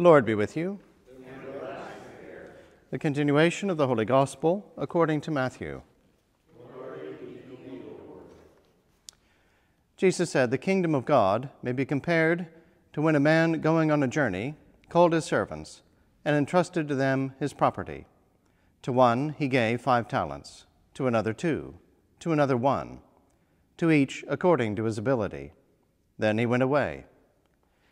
The Lord be with you. The continuation of the Holy Gospel according to Matthew. Jesus said, The kingdom of God may be compared to when a man going on a journey called his servants and entrusted to them his property. To one he gave five talents, to another two, to another one, to each according to his ability. Then he went away.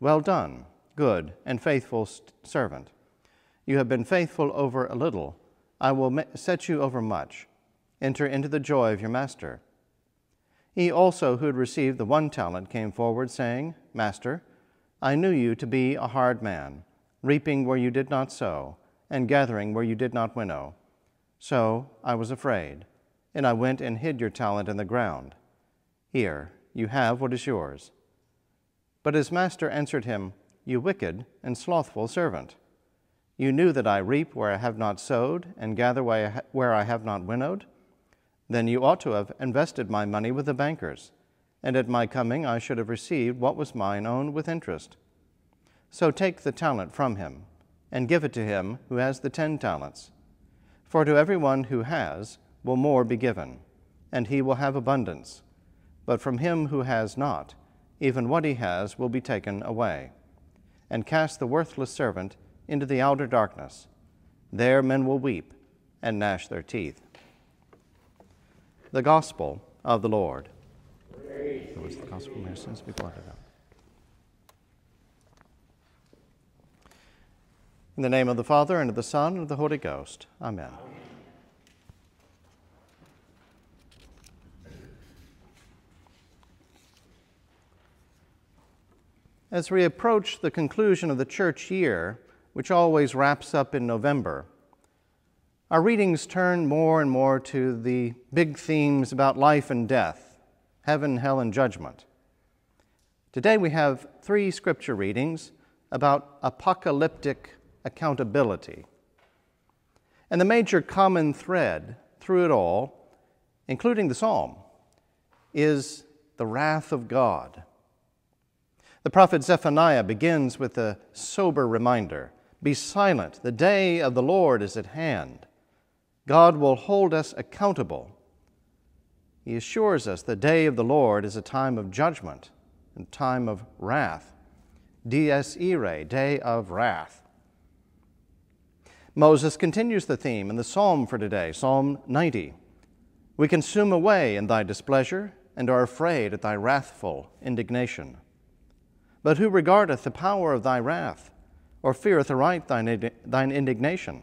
Well done, good and faithful servant. You have been faithful over a little. I will set you over much. Enter into the joy of your master. He also, who had received the one talent, came forward, saying, Master, I knew you to be a hard man, reaping where you did not sow, and gathering where you did not winnow. So I was afraid, and I went and hid your talent in the ground. Here, you have what is yours. But his master answered him, You wicked and slothful servant. You knew that I reap where I have not sowed, and gather where I have not winnowed? Then you ought to have invested my money with the bankers, and at my coming I should have received what was mine own with interest. So take the talent from him, and give it to him who has the ten talents. For to everyone who has will more be given, and he will have abundance but from him who has not, even what he has will be taken away. And cast the worthless servant into the outer darkness. There men will weep and gnash their teeth. The Gospel of the Lord. Praise the gospel, be blotted out. In the name of the Father, and of the Son, and of the Holy Ghost. Amen. Amen. As we approach the conclusion of the church year, which always wraps up in November, our readings turn more and more to the big themes about life and death, heaven, hell, and judgment. Today we have three scripture readings about apocalyptic accountability. And the major common thread through it all, including the psalm, is the wrath of God. The prophet Zephaniah begins with a sober reminder Be silent, the day of the Lord is at hand. God will hold us accountable. He assures us the day of the Lord is a time of judgment and time of wrath. Dies irae, day of wrath. Moses continues the theme in the psalm for today, Psalm 90. We consume away in thy displeasure and are afraid at thy wrathful indignation. But who regardeth the power of thy wrath, or feareth aright thine, thine indignation?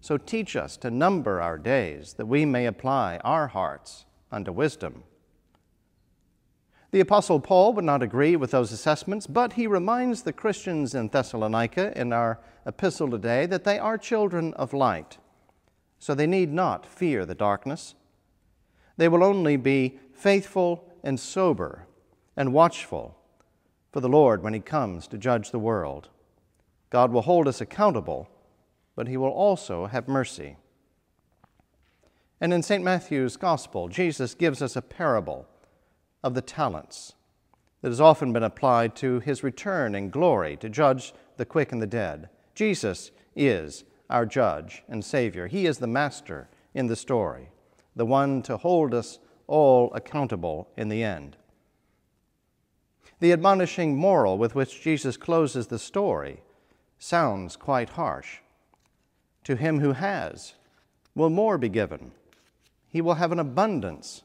So teach us to number our days, that we may apply our hearts unto wisdom. The Apostle Paul would not agree with those assessments, but he reminds the Christians in Thessalonica in our epistle today that they are children of light, so they need not fear the darkness. They will only be faithful and sober and watchful for the Lord when He comes to judge the world. God will hold us accountable, but He will also have mercy. And in St. Matthew's Gospel, Jesus gives us a parable of the talents that has often been applied to His return in glory to judge the quick and the dead. Jesus is our judge and Savior. He is the master in the story, the one to hold us all accountable in the end. The admonishing moral with which Jesus closes the story sounds quite harsh. To him who has will more be given. He will have an abundance.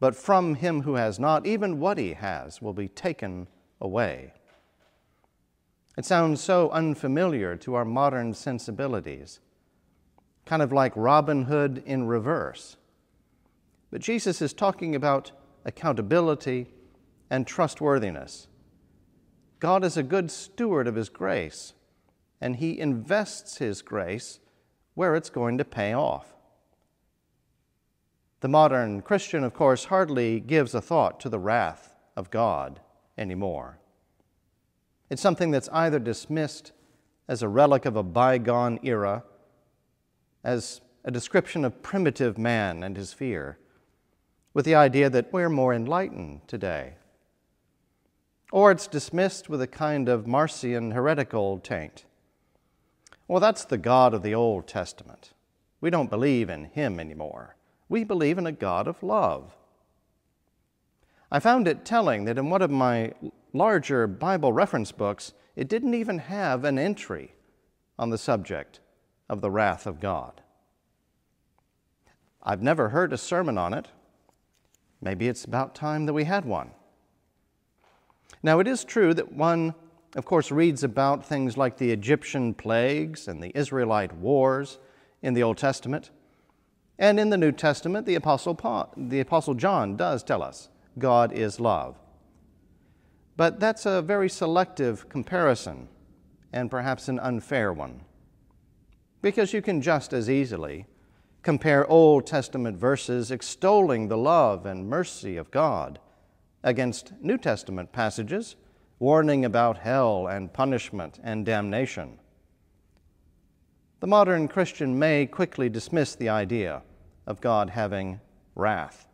But from him who has not, even what he has will be taken away. It sounds so unfamiliar to our modern sensibilities, kind of like Robin Hood in reverse. But Jesus is talking about accountability and trustworthiness. God is a good steward of His grace, and He invests His grace where it's going to pay off. The modern Christian, of course, hardly gives a thought to the wrath of God anymore. It's something that's either dismissed as a relic of a bygone era, as a description of primitive man and his fear, with the idea that we're more enlightened today. Or it's dismissed with a kind of Marcion heretical taint. Well, that's the God of the Old Testament. We don't believe in him anymore. We believe in a God of love. I found it telling that in one of my larger Bible reference books, it didn't even have an entry on the subject of the wrath of God. I've never heard a sermon on it. Maybe it's about time that we had one. Now, it is true that one, of course, reads about things like the Egyptian plagues and the Israelite wars in the Old Testament. And in the New Testament, the Apostle, Paul, the Apostle John does tell us God is love. But that's a very selective comparison and perhaps an unfair one. Because you can just as easily compare Old Testament verses extolling the love and mercy of God against New Testament passages warning about hell and punishment and damnation. The modern Christian may quickly dismiss the idea of God having wrath.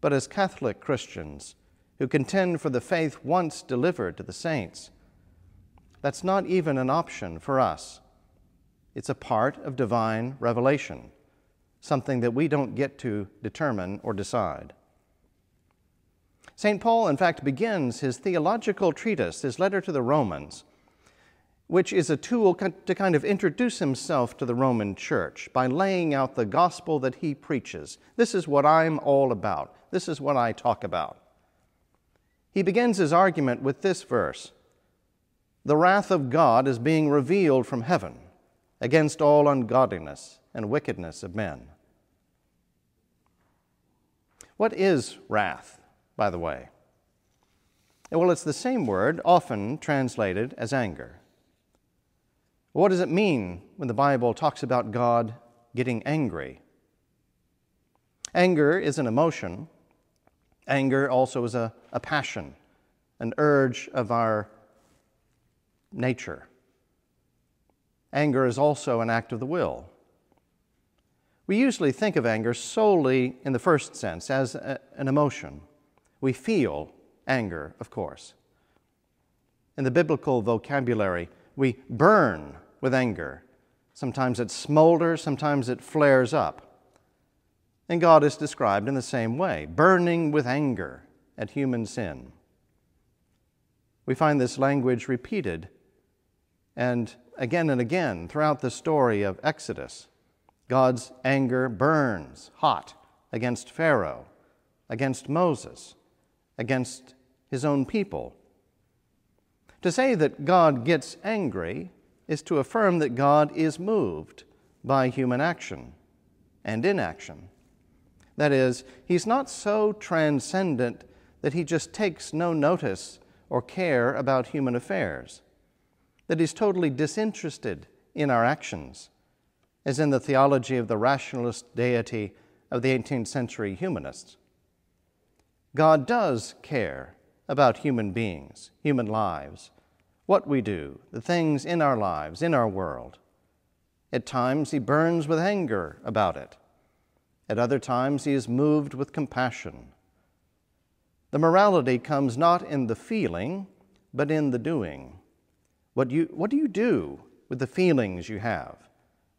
But as Catholic Christians who contend for the faith once delivered to the saints, that's not even an option for us. It's a part of divine revelation, something that we don't get to determine or decide. St. Paul, in fact, begins his theological treatise, his letter to the Romans, which is a tool to kind of introduce himself to the Roman church by laying out the gospel that he preaches. This is what I'm all about. This is what I talk about. He begins his argument with this verse The wrath of God is being revealed from heaven against all ungodliness and wickedness of men. What is wrath? By the way? Well, it's the same word, often translated as anger. What does it mean when the Bible talks about God getting angry? Anger is an emotion. Anger also is a, a passion, an urge of our nature. Anger is also an act of the will. We usually think of anger solely in the first sense as a, an emotion. We feel anger, of course. In the biblical vocabulary, we burn with anger. Sometimes it smolders, sometimes it flares up. And God is described in the same way, burning with anger at human sin. We find this language repeated and again and again throughout the story of Exodus. God's anger burns hot against Pharaoh, against Moses, against his own people. To say that God gets angry is to affirm that God is moved by human action and inaction. That is, he's not so transcendent that he just takes no notice or care about human affairs, that he's totally disinterested in our actions, as in the theology of the rationalist deity of the 18th century humanists. God does care about human beings, human lives, what we do, the things in our lives, in our world. At times, He burns with anger about it. At other times, He is moved with compassion. The morality comes not in the feeling, but in the doing. What, you, what do you do with the feelings you have?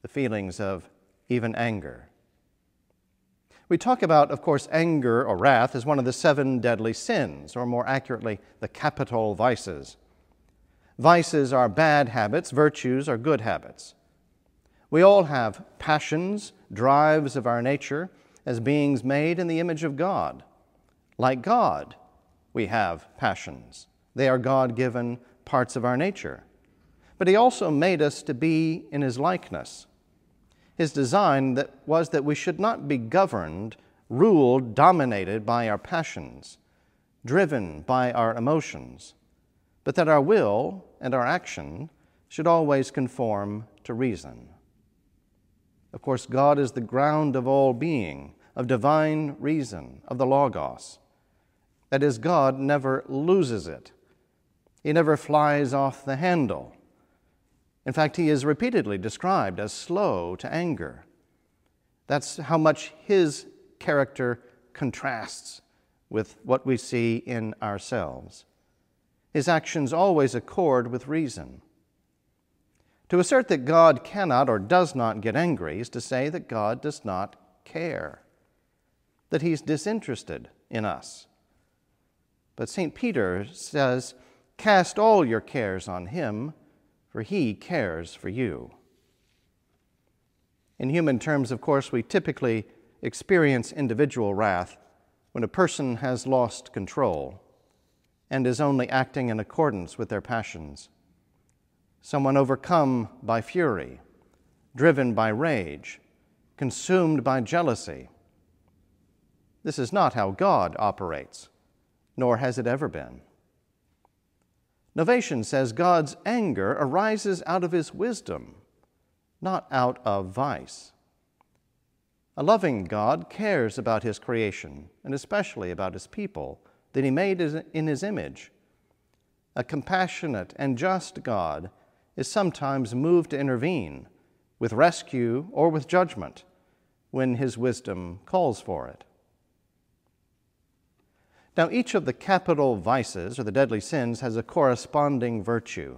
The feelings of even anger. We talk about, of course, anger or wrath as one of the seven deadly sins, or more accurately, the capital vices. Vices are bad habits, virtues are good habits. We all have passions, drives of our nature as beings made in the image of God. Like God, we have passions. They are God given parts of our nature. But He also made us to be in His likeness. His design that was that we should not be governed, ruled, dominated by our passions, driven by our emotions, but that our will and our action should always conform to reason. Of course, God is the ground of all being, of divine reason, of the Logos. That is, God never loses it. He never flies off the handle. In fact, he is repeatedly described as slow to anger. That's how much his character contrasts with what we see in ourselves. His actions always accord with reason. To assert that God cannot or does not get angry is to say that God does not care, that he's disinterested in us. But St. Peter says, Cast all your cares on him, for he cares for you. In human terms, of course, we typically experience individual wrath when a person has lost control and is only acting in accordance with their passions someone overcome by fury, driven by rage, consumed by jealousy. This is not how God operates, nor has it ever been. Novatian says God's anger arises out of his wisdom, not out of vice. A loving God cares about his creation, and especially about his people that he made in his image. A compassionate and just God is sometimes moved to intervene with rescue or with judgment when his wisdom calls for it. Now, each of the capital vices or the deadly sins has a corresponding virtue.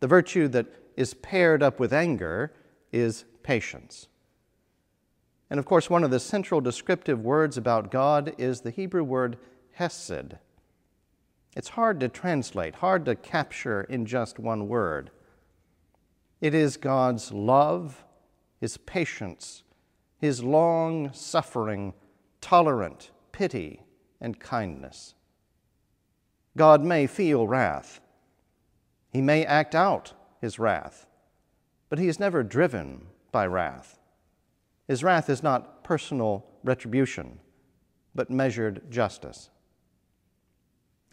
The virtue that is paired up with anger is patience. And of course, one of the central descriptive words about God is the Hebrew word hesed. It's hard to translate, hard to capture in just one word. It is God's love, His patience, His long suffering, tolerant pity, and kindness. God may feel wrath. He may act out his wrath, but he is never driven by wrath. His wrath is not personal retribution, but measured justice.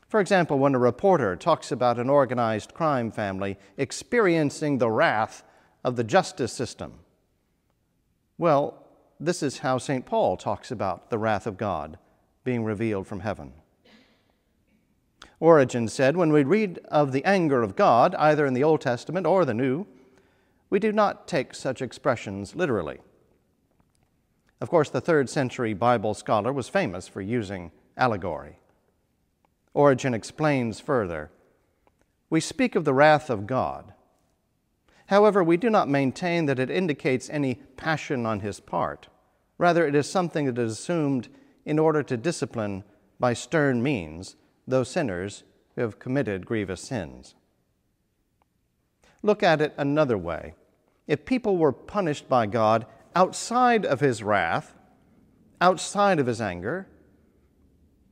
For example, when a reporter talks about an organized crime family experiencing the wrath of the justice system, well, this is how St. Paul talks about the wrath of God being revealed from heaven. Origen said, When we read of the anger of God, either in the Old Testament or the New, we do not take such expressions literally. Of course, the third century Bible scholar was famous for using allegory. Origen explains further We speak of the wrath of God. However, we do not maintain that it indicates any passion on his part. Rather, it is something that is assumed in order to discipline by stern means those sinners who have committed grievous sins. Look at it another way. If people were punished by God outside of his wrath, outside of his anger,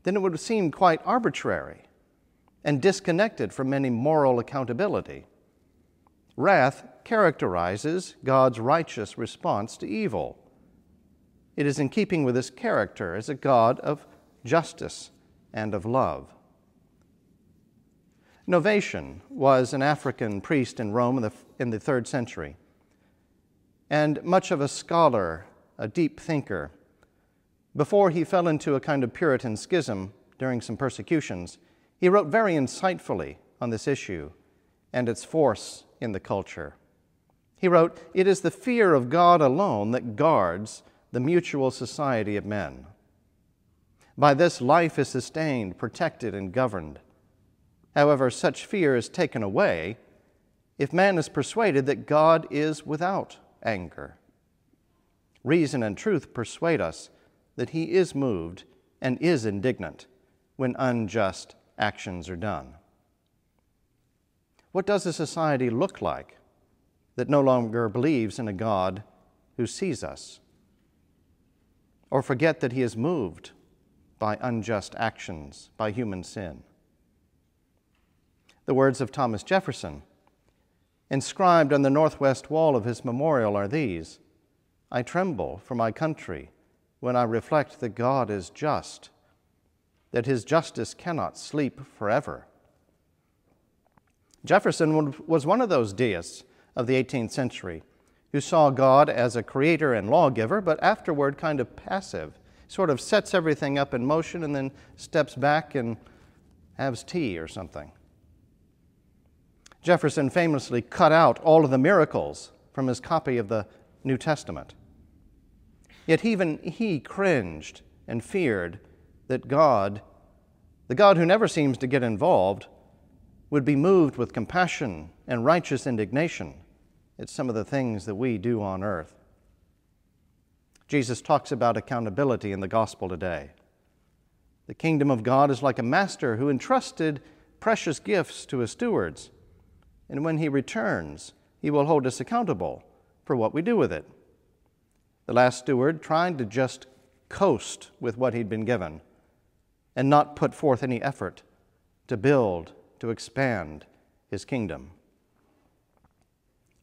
then it would seem quite arbitrary and disconnected from any moral accountability. Wrath characterizes God's righteous response to evil. It is in keeping with his character as a God of justice and of love. Novatian was an African priest in Rome in the, in the third century, and much of a scholar, a deep thinker before he fell into a kind of Puritan schism during some persecutions, he wrote very insightfully on this issue and its force in the culture. He wrote, It is the fear of God alone that guards the mutual society of men. By this, life is sustained, protected, and governed. However, such fear is taken away if man is persuaded that God is without anger. Reason and truth persuade us that he is moved and is indignant when unjust actions are done. What does a society look like that no longer believes in a God who sees us, or forget that he is moved by unjust actions, by human sin. The words of Thomas Jefferson, inscribed on the northwest wall of his memorial, are these I tremble for my country when I reflect that God is just, that his justice cannot sleep forever. Jefferson was one of those deists of the 18th century who saw God as a creator and lawgiver, but afterward kind of passive, sort of sets everything up in motion and then steps back and has tea or something. Jefferson famously cut out all of the miracles from his copy of the New Testament. Yet even he cringed and feared that God, the God who never seems to get involved, would be moved with compassion and righteous indignation at some of the things that we do on earth. Jesus talks about accountability in the gospel today. The kingdom of God is like a master who entrusted precious gifts to his stewards, and when he returns, he will hold us accountable for what we do with it. The last steward tried to just coast with what he'd been given and not put forth any effort to build, to expand his kingdom.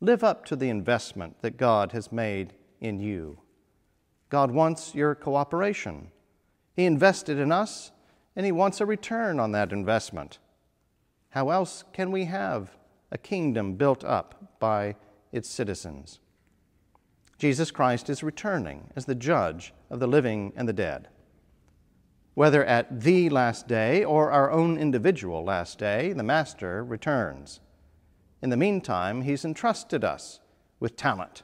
Live up to the investment that God has made in you. God wants your cooperation. He invested in us, and He wants a return on that investment. How else can we have a kingdom built up by its citizens? Jesus Christ is returning as the judge of the living and the dead. Whether at the last day or our own individual last day, the Master returns. In the meantime, He's entrusted us with talent,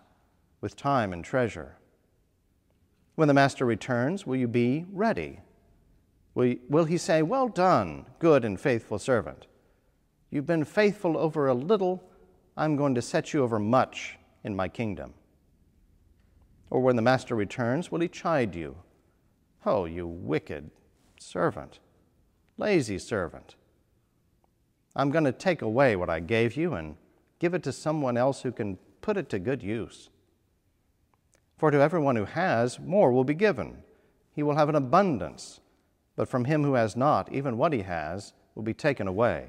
with time and treasure. When the Master returns, will you be ready? Will, He say, Well done, good and faithful servant? You've been faithful over a little, I'm going to set you over much in my kingdom. Or when the Master returns, will He chide you? Oh, you wicked servant, lazy servant. I'm going to take away what I gave you and give it to someone else who can put it to good use. For to everyone who has, more will be given. He will have an abundance. But from him who has not, even what he has will be taken away.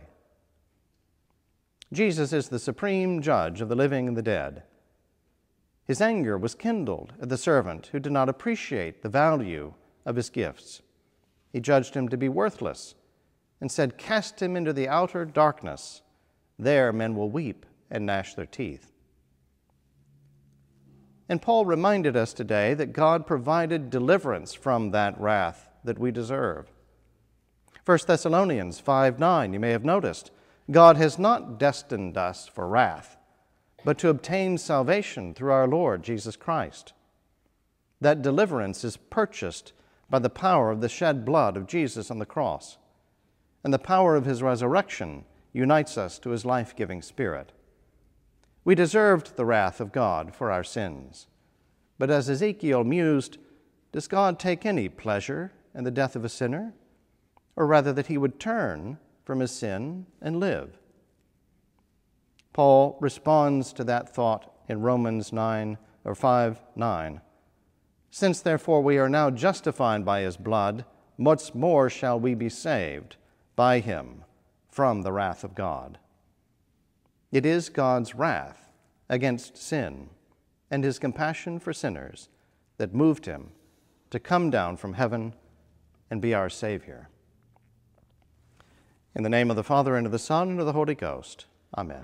Jesus is the supreme judge of the living and the dead. His anger was kindled at the servant who did not appreciate the value of his gifts. He judged him to be worthless and said, Cast him into the outer darkness. There men will weep and gnash their teeth. And Paul reminded us today that God provided deliverance from that wrath that we deserve. 1 Thessalonians 5 9, you may have noticed, God has not destined us for wrath, but to obtain salvation through our Lord Jesus Christ. That deliverance is purchased by the power of the shed blood of Jesus on the cross and the power of his resurrection unites us to his life giving spirit. We deserved the wrath of God for our sins. But as Ezekiel mused, does God take any pleasure in the death of a sinner? Or rather, that he would turn from his sin and live? Paul responds to that thought in Romans 9 or 5 9. Since therefore we are now justified by his blood, much more shall we be saved by him from the wrath of God. It is God's wrath against sin and his compassion for sinners that moved him to come down from heaven and be our Savior. In the name of the Father, and of the Son, and of the Holy Ghost. Amen.